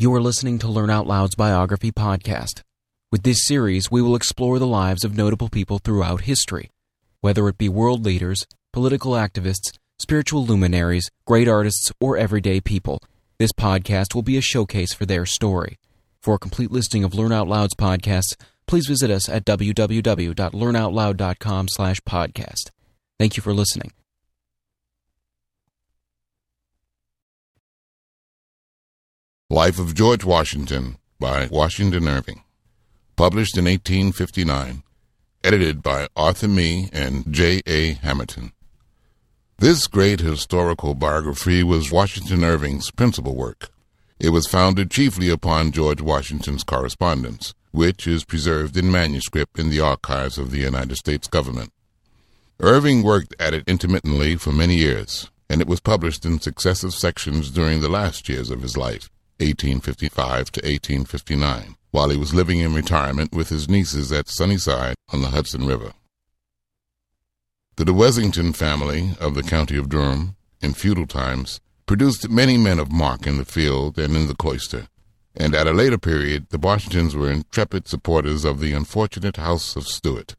You are listening to Learn Out Loud's biography podcast. With this series, we will explore the lives of notable people throughout history, whether it be world leaders, political activists, spiritual luminaries, great artists, or everyday people. This podcast will be a showcase for their story. For a complete listing of Learn Out Loud's podcasts, please visit us at www.learnoutloud.com slash podcast. Thank you for listening. Life of George Washington by Washington Irving. Published in 1859. Edited by Arthur Mee and J. A. Hamilton. This great historical biography was Washington Irving's principal work. It was founded chiefly upon George Washington's correspondence, which is preserved in manuscript in the archives of the United States government. Irving worked at it intermittently for many years, and it was published in successive sections during the last years of his life. 1855 to 1859, while he was living in retirement with his nieces at Sunnyside on the Hudson River. The De Wesington family of the county of Durham, in feudal times, produced many men of mark in the field and in the cloister, and at a later period the Washingtons were intrepid supporters of the unfortunate House of Stuart.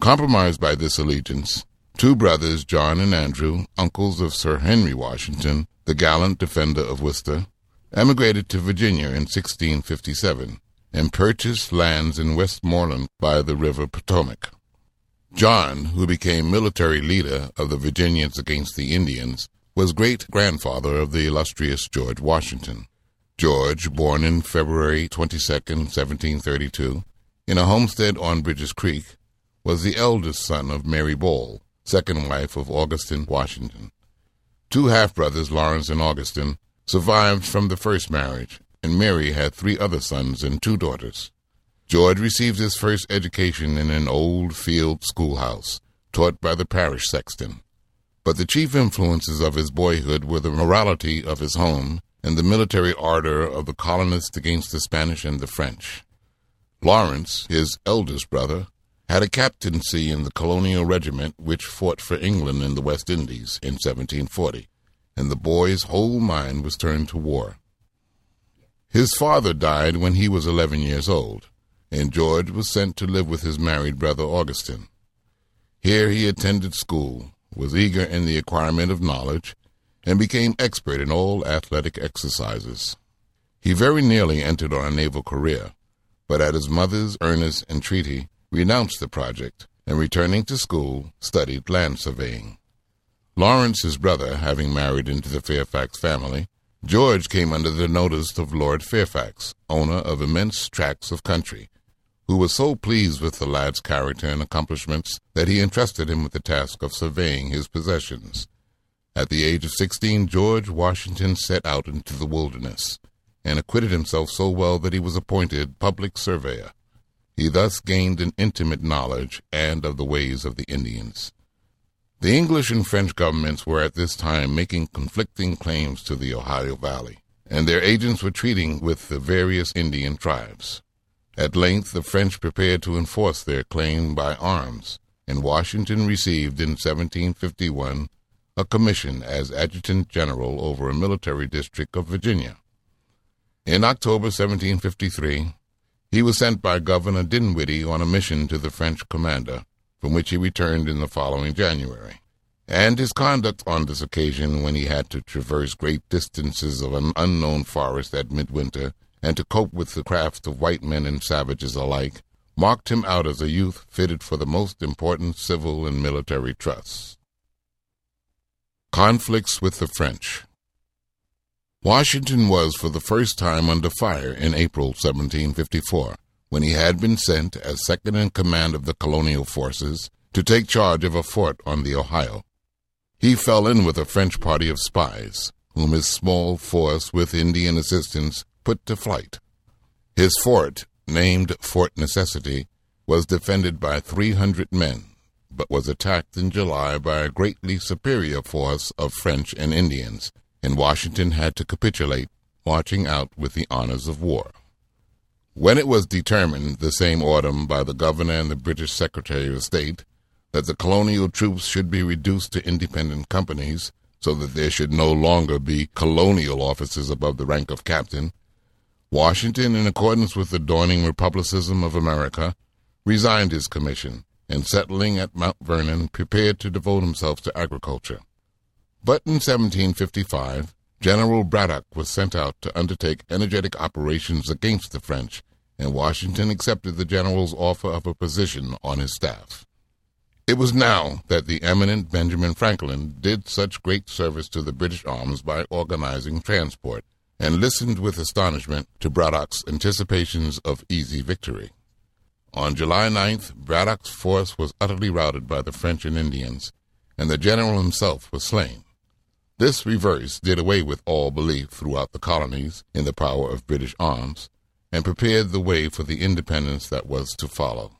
Compromised by this allegiance, two brothers, John and Andrew, uncles of Sir Henry Washington, the gallant defender of Worcester, emigrated to Virginia in 1657 and purchased lands in Westmoreland by the River Potomac. John, who became military leader of the Virginians against the Indians, was great grandfather of the illustrious George Washington. George, born in February 22, 1732, in a homestead on Bridges Creek, was the eldest son of Mary Ball, second wife of Augustine Washington. Two half brothers, Lawrence and Augustine, survived from the first marriage, and Mary had three other sons and two daughters. George received his first education in an old field schoolhouse, taught by the parish sexton. But the chief influences of his boyhood were the morality of his home and the military ardor of the colonists against the Spanish and the French. Lawrence, his eldest brother, had a captaincy in the colonial regiment which fought for England in the West Indies in 1740 and the boy's whole mind was turned to war. His father died when he was eleven years old, and George was sent to live with his married brother Augustine. Here he attended school, was eager in the acquirement of knowledge, and became expert in all athletic exercises. He very nearly entered on a naval career, but at his mother's earnest entreaty renounced the project, and returning to school, studied land surveying. Lawrence, his brother, having married into the Fairfax family, George came under the notice of Lord Fairfax, owner of immense tracts of country, who was so pleased with the lad's character and accomplishments that he entrusted him with the task of surveying his possessions. At the age of sixteen, George Washington set out into the wilderness, and acquitted himself so well that he was appointed public surveyor. He thus gained an intimate knowledge and of the ways of the Indians. The English and French governments were at this time making conflicting claims to the Ohio Valley, and their agents were treating with the various Indian tribes. At length, the French prepared to enforce their claim by arms, and Washington received in 1751 a commission as adjutant general over a military district of Virginia. In October 1753, he was sent by Governor Dinwiddie on a mission to the French commander, from which he returned in the following January. And his conduct on this occasion, when he had to traverse great distances of an unknown forest at midwinter, and to cope with the craft of white men and savages alike, marked him out as a youth fitted for the most important civil and military trusts. Conflicts with the French Washington was for the first time under fire in April 1754 when he had been sent as second in command of the colonial forces to take charge of a fort on the Ohio. He fell in with a French party of spies, whom his small force, with Indian assistance, put to flight. His fort, named Fort Necessity, was defended by 300 men, but was attacked in July by a greatly superior force of French and Indians, and Washington had to capitulate, marching out with the honors of war. When it was determined the same autumn by the governor and the British Secretary of State that the colonial troops should be reduced to independent companies so that there should no longer be colonial officers above the rank of captain, Washington, in accordance with the dawning republicism of America, resigned his commission and settling at Mount Vernon prepared to devote himself to agriculture. But in 1755, General Braddock was sent out to undertake energetic operations against the French, and Washington accepted the general's offer of a position on his staff. It was now that the eminent Benjamin Franklin did such great service to the British arms by organizing transport, and listened with astonishment to Braddock's anticipations of easy victory. On July 9th, Braddock's force was utterly routed by the French and Indians, and the general himself was slain. This reverse did away with all belief throughout the colonies in the power of British arms and prepared the way for the independence that was to follow.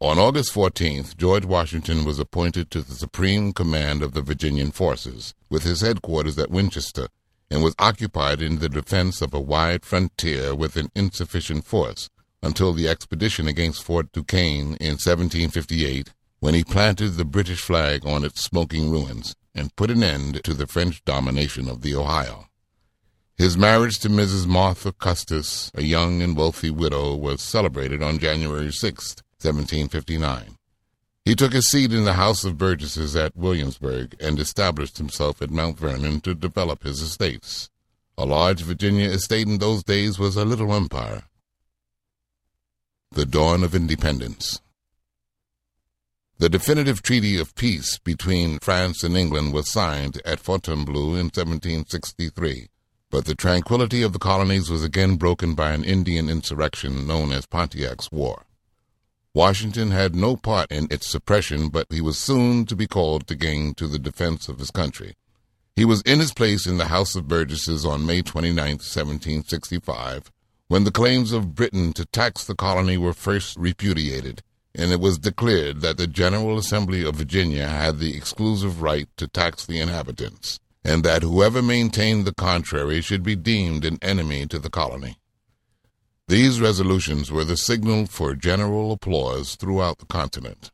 On August 14th, George Washington was appointed to the supreme command of the Virginian forces, with his headquarters at Winchester, and was occupied in the defense of a wide frontier with an insufficient force until the expedition against Fort Duquesne in 1758, when he planted the British flag on its smoking ruins and put an end to the French domination of the Ohio. His marriage to Mrs. Martha Custis, a young and wealthy widow, was celebrated on January 6, 1759. He took his seat in the House of Burgesses at Williamsburg and established himself at Mount Vernon to develop his estates. A large Virginia estate in those days was a little empire. The Dawn of Independence the definitive treaty of peace between France and England was signed at Fontainebleau in 1763, but the tranquility of the colonies was again broken by an Indian insurrection known as Pontiac's War. Washington had no part in its suppression, but he was soon to be called again to the defense of his country. He was in his place in the House of Burgesses on May 29, 1765, when the claims of Britain to tax the colony were first repudiated and it was declared that the General Assembly of Virginia had the exclusive right to tax the inhabitants, and that whoever maintained the contrary should be deemed an enemy to the colony. These resolutions were the signal for general applause throughout the continent.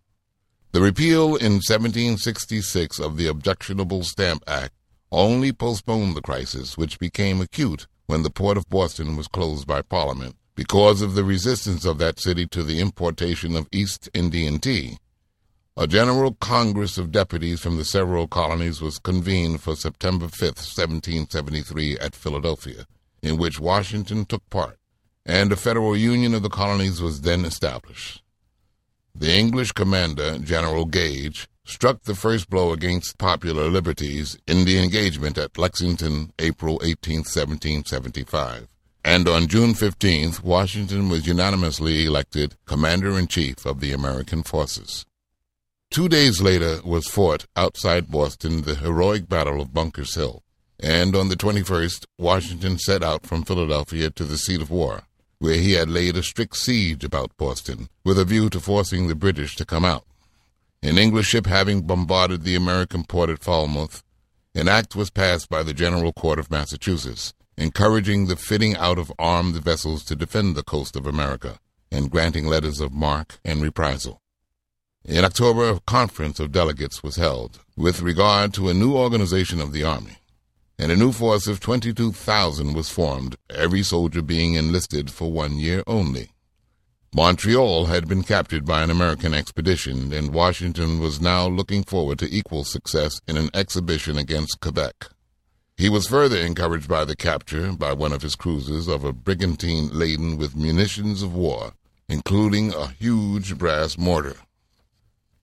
The repeal in 1766 of the Objectionable Stamp Act only postponed the crisis, which became acute when the port of Boston was closed by Parliament because of the resistance of that city to the importation of East Indian tea. A general congress of deputies from the several colonies was convened for September 5, 1773, at Philadelphia, in which Washington took part, and a federal union of the colonies was then established. The English commander, General Gage, struck the first blow against popular liberties in the engagement at Lexington, April 18, 1775 and on June 15th, Washington was unanimously elected Commander in Chief of the American forces. Two days later was fought outside Boston the heroic Battle of Bunker's Hill, and on the 21st, Washington set out from Philadelphia to the seat of war, where he had laid a strict siege about Boston, with a view to forcing the British to come out. An English ship having bombarded the American port at Falmouth, an act was passed by the General Court of Massachusetts, encouraging the fitting out of armed vessels to defend the coast of America, and granting letters of marque and reprisal. In October, a conference of delegates was held with regard to a new organization of the Army, and a new force of 22,000 was formed, every soldier being enlisted for one year only. Montreal had been captured by an American expedition, and Washington was now looking forward to equal success in an exhibition against Quebec. He was further encouraged by the capture by one of his cruisers of a brigantine laden with munitions of war, including a huge brass mortar.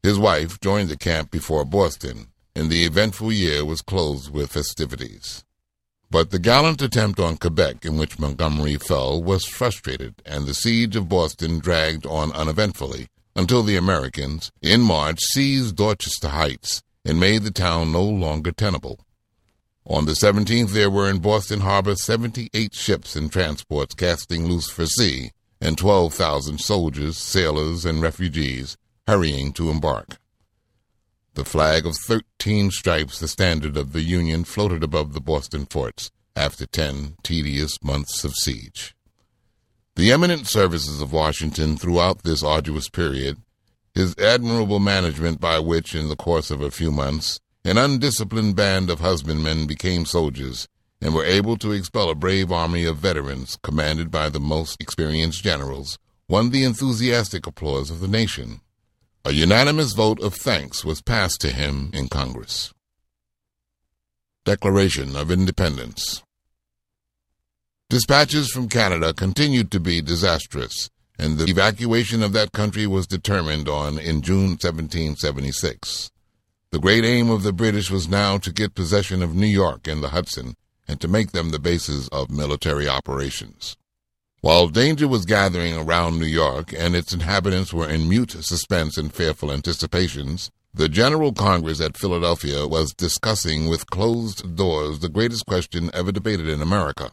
His wife joined the camp before Boston, and the eventful year was closed with festivities. But the gallant attempt on Quebec, in which Montgomery fell, was frustrated, and the siege of Boston dragged on uneventfully until the Americans, in March, seized Dorchester Heights and made the town no longer tenable. On the 17th, there were in Boston Harbor 78 ships and transports casting loose for sea, and 12,000 soldiers, sailors, and refugees hurrying to embark. The flag of 13 stripes, the standard of the Union, floated above the Boston forts after 10 tedious months of siege. The eminent services of Washington throughout this arduous period, his admirable management by which, in the course of a few months, an undisciplined band of husbandmen became soldiers, and were able to expel a brave army of veterans commanded by the most experienced generals, won the enthusiastic applause of the nation. A unanimous vote of thanks was passed to him in Congress. Declaration of Independence Dispatches from Canada continued to be disastrous, and the evacuation of that country was determined on in June 1776. The great aim of the British was now to get possession of New York and the Hudson and to make them the bases of military operations. While danger was gathering around New York and its inhabitants were in mute suspense and fearful anticipations, the General Congress at Philadelphia was discussing with closed doors the greatest question ever debated in America.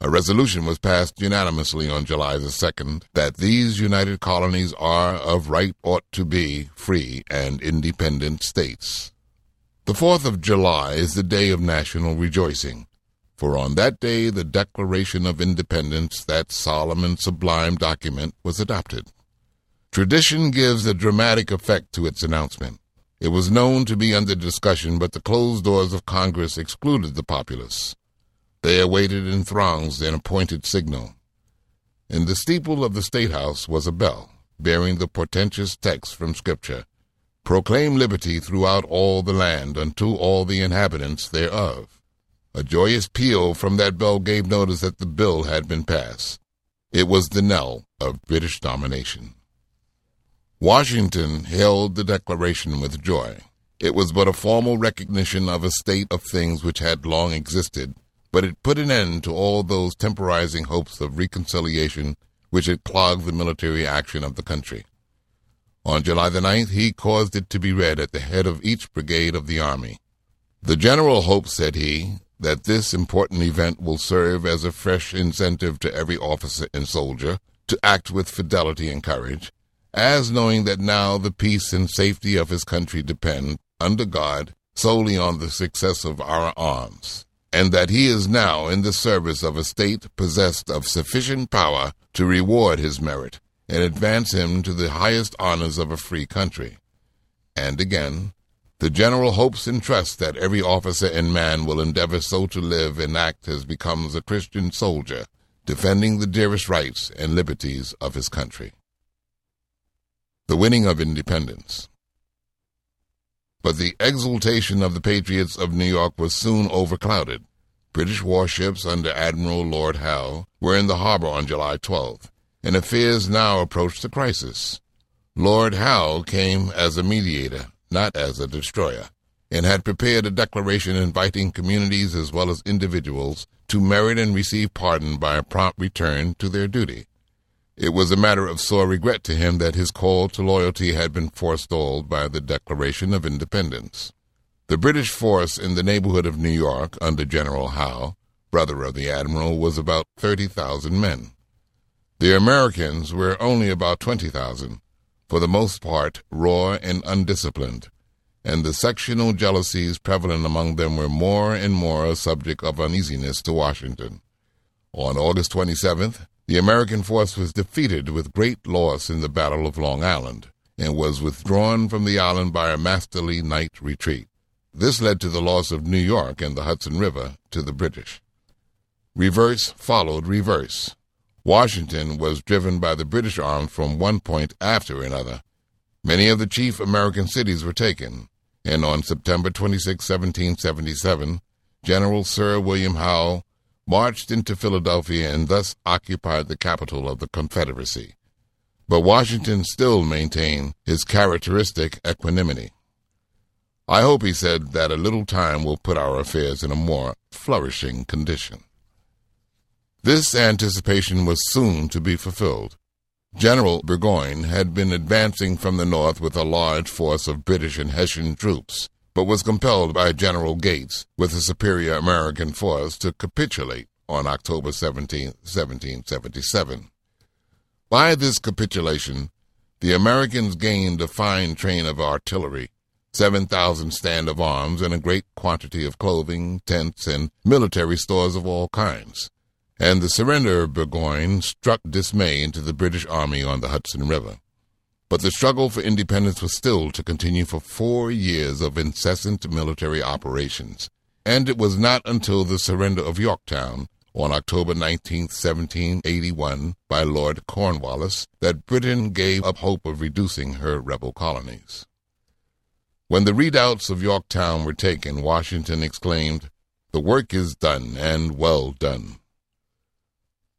A resolution was passed unanimously on July the 2nd that these united colonies are of right ought to be free and independent states. The 4th of July is the day of national rejoicing, for on that day the Declaration of Independence, that solemn and sublime document, was adopted. Tradition gives a dramatic effect to its announcement. It was known to be under discussion, but the closed doors of Congress excluded the populace. They awaited in throngs an appointed signal. In the steeple of the State House was a bell, bearing the portentous text from Scripture Proclaim liberty throughout all the land unto all the inhabitants thereof. A joyous peal from that bell gave notice that the bill had been passed. It was the knell of British domination. Washington hailed the declaration with joy. It was but a formal recognition of a state of things which had long existed, but it put an end to all those temporizing hopes of reconciliation which had clogged the military action of the country. On July the 9th, he caused it to be read at the head of each brigade of the army. The general hopes, said he, that this important event will serve as a fresh incentive to every officer and soldier to act with fidelity and courage, as knowing that now the peace and safety of his country depend, under God, solely on the success of our arms, and that he is now in the service of a state possessed of sufficient power to reward his merit and advance him to the highest honors of a free country. And again, the general hopes and trusts that every officer and man will endeavor so to live and act as becomes a Christian soldier, defending the dearest rights and liberties of his country. The winning of independence. But the exultation of the patriots of New York was soon overclouded. British warships under Admiral Lord Howe were in the harbor on July 12th, and affairs now approached a crisis. Lord Howe came as a mediator not as a destroyer, and had prepared a declaration inviting communities as well as individuals to merit and receive pardon by a prompt return to their duty. It was a matter of sore regret to him that his call to loyalty had been forestalled by the Declaration of Independence. The British force in the neighborhood of New York under General Howe, brother of the Admiral, was about 30,000 men. The Americans were only about 20,000, for the most part raw and undisciplined, and the sectional jealousies prevalent among them were more and more a subject of uneasiness to Washington. On August 27th, the American force was defeated with great loss in the Battle of Long Island, and was withdrawn from the island by a masterly night retreat. This led to the loss of New York and the Hudson River to the British. Reverse followed reverse. Washington was driven by the British arms from one point after another. Many of the chief American cities were taken, and on September 26, 1777, General Sir William Howe marched into Philadelphia and thus occupied the capital of the Confederacy. But Washington still maintained his characteristic equanimity. I hope, he said, that a little time will put our affairs in a more flourishing condition. This anticipation was soon to be fulfilled. General Burgoyne had been advancing from the north with a large force of British and Hessian troops, but was compelled by General Gates, with a superior American force, to capitulate on October 17, 1777. By this capitulation, the Americans gained a fine train of artillery, 7,000 stand of arms, and a great quantity of clothing, tents, and military stores of all kinds and the surrender of Burgoyne struck dismay into the British Army on the Hudson River. But the struggle for independence was still to continue for four years of incessant military operations, and it was not until the surrender of Yorktown on October 19, 1781, by Lord Cornwallis, that Britain gave up hope of reducing her rebel colonies. When the redoubts of Yorktown were taken, Washington exclaimed, The work is done, and well done.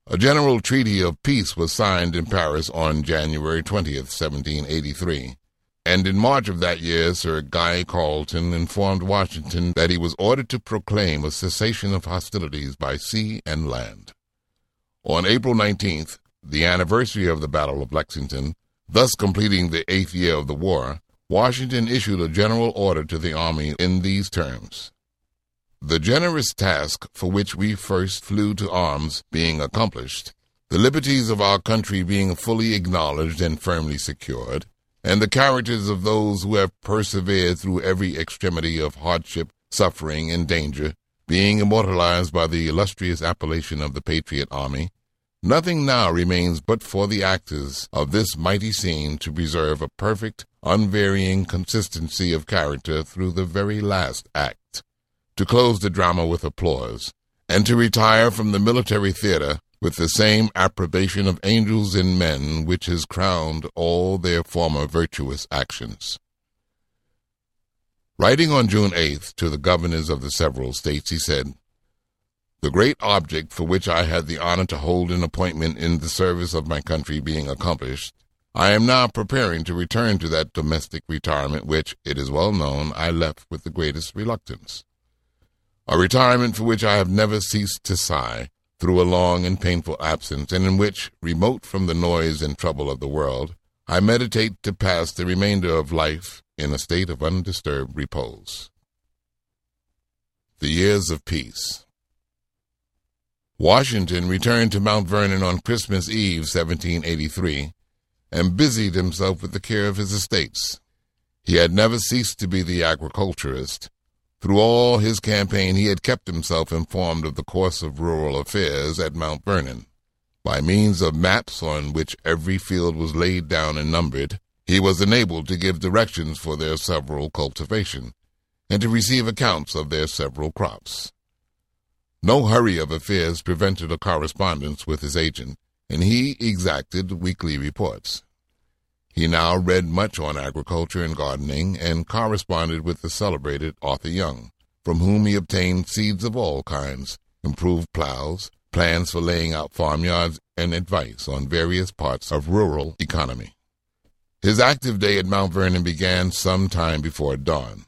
A general treaty of peace was signed in Paris on January 20, 1783, and in March of that year Sir Guy Carleton informed Washington that he was ordered to proclaim a cessation of hostilities by sea and land. On April 19th, the anniversary of the Battle of Lexington, thus completing the eighth year of the war, Washington issued a general order to the Army in these terms The generous task for which we first flew to arms being accomplished, the liberties of our country being fully acknowledged and firmly secured, and the characters of those who have persevered through every extremity of hardship, suffering, and danger being immortalized by the illustrious appellation of the Patriot Army, Nothing now remains but for the actors of this mighty scene to preserve a perfect, unvarying consistency of character through the very last act, to close the drama with applause, and to retire from the military theater with the same approbation of angels and men which has crowned all their former virtuous actions. Writing on June 8th to the governors of the several states, he said, the great object for which I had the honor to hold an appointment in the service of my country being accomplished, I am now preparing to return to that domestic retirement which, it is well known, I left with the greatest reluctance. A retirement for which I have never ceased to sigh through a long and painful absence, and in which, remote from the noise and trouble of the world, I meditate to pass the remainder of life in a state of undisturbed repose. The Years of Peace Washington returned to Mount Vernon on Christmas Eve, 1783, and busied himself with the care of his estates. He had never ceased to be the agriculturist. Through all his campaign, he had kept himself informed of the course of rural affairs at Mount Vernon. By means of maps on which every field was laid down and numbered, he was enabled to give directions for their several cultivation, and to receive accounts of their several crops. No hurry of affairs prevented a correspondence with his agent, and he exacted weekly reports. He now read much on agriculture and gardening, and corresponded with the celebrated Arthur Young, from whom he obtained seeds of all kinds, improved plows, plans for laying out farmyards, and advice on various parts of rural economy. His active day at Mount Vernon began some time before dawn.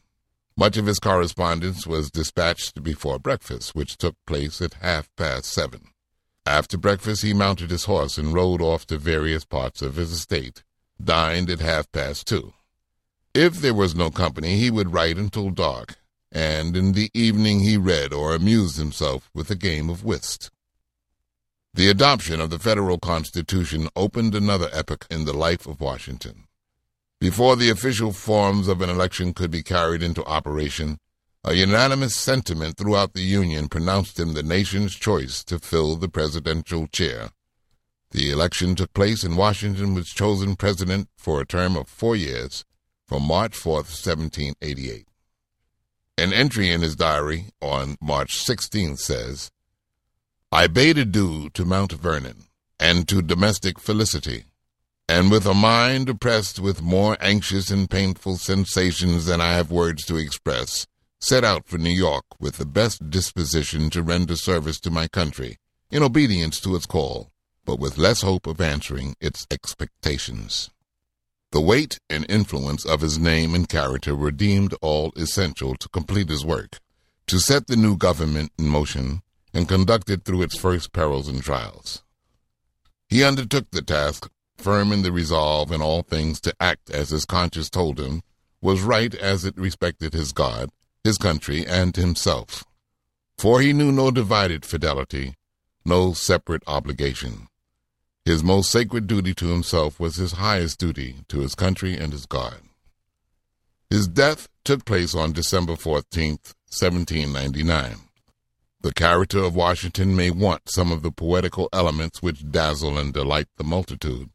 Much of his correspondence was dispatched before breakfast, which took place at half past seven. After breakfast, he mounted his horse and rode off to various parts of his estate, dined at half past two. If there was no company, he would write until dark, and in the evening he read or amused himself with a game of whist. The adoption of the federal Constitution opened another epoch in the life of Washington. Before the official forms of an election could be carried into operation, a unanimous sentiment throughout the Union pronounced him the nation's choice to fill the presidential chair. The election took place and Washington was chosen president for a term of four years from March 4, 1788. An entry in his diary on March 16 says, I bade adieu to Mount Vernon and to domestic felicity and with a mind oppressed with more anxious and painful sensations than I have words to express, set out for New York with the best disposition to render service to my country, in obedience to its call, but with less hope of answering its expectations. The weight and influence of his name and character were deemed all essential to complete his work, to set the new government in motion, and conduct it through its first perils and trials. He undertook the task firm in the resolve in all things to act as his conscience told him, was right as it respected his God, his country, and himself. For he knew no divided fidelity, no separate obligation. His most sacred duty to himself was his highest duty to his country and his God. His death took place on December 14th, 1799. The character of Washington may want some of the poetical elements which dazzle and delight the multitude,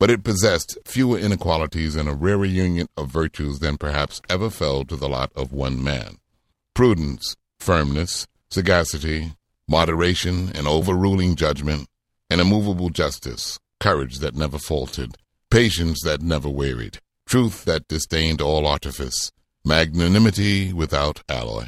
but it possessed fewer inequalities and a rarer union of virtues than perhaps ever fell to the lot of one man. Prudence, firmness, sagacity, moderation and overruling judgment, and immovable justice, courage that never faltered, patience that never wearied, truth that disdained all artifice, magnanimity without alloy.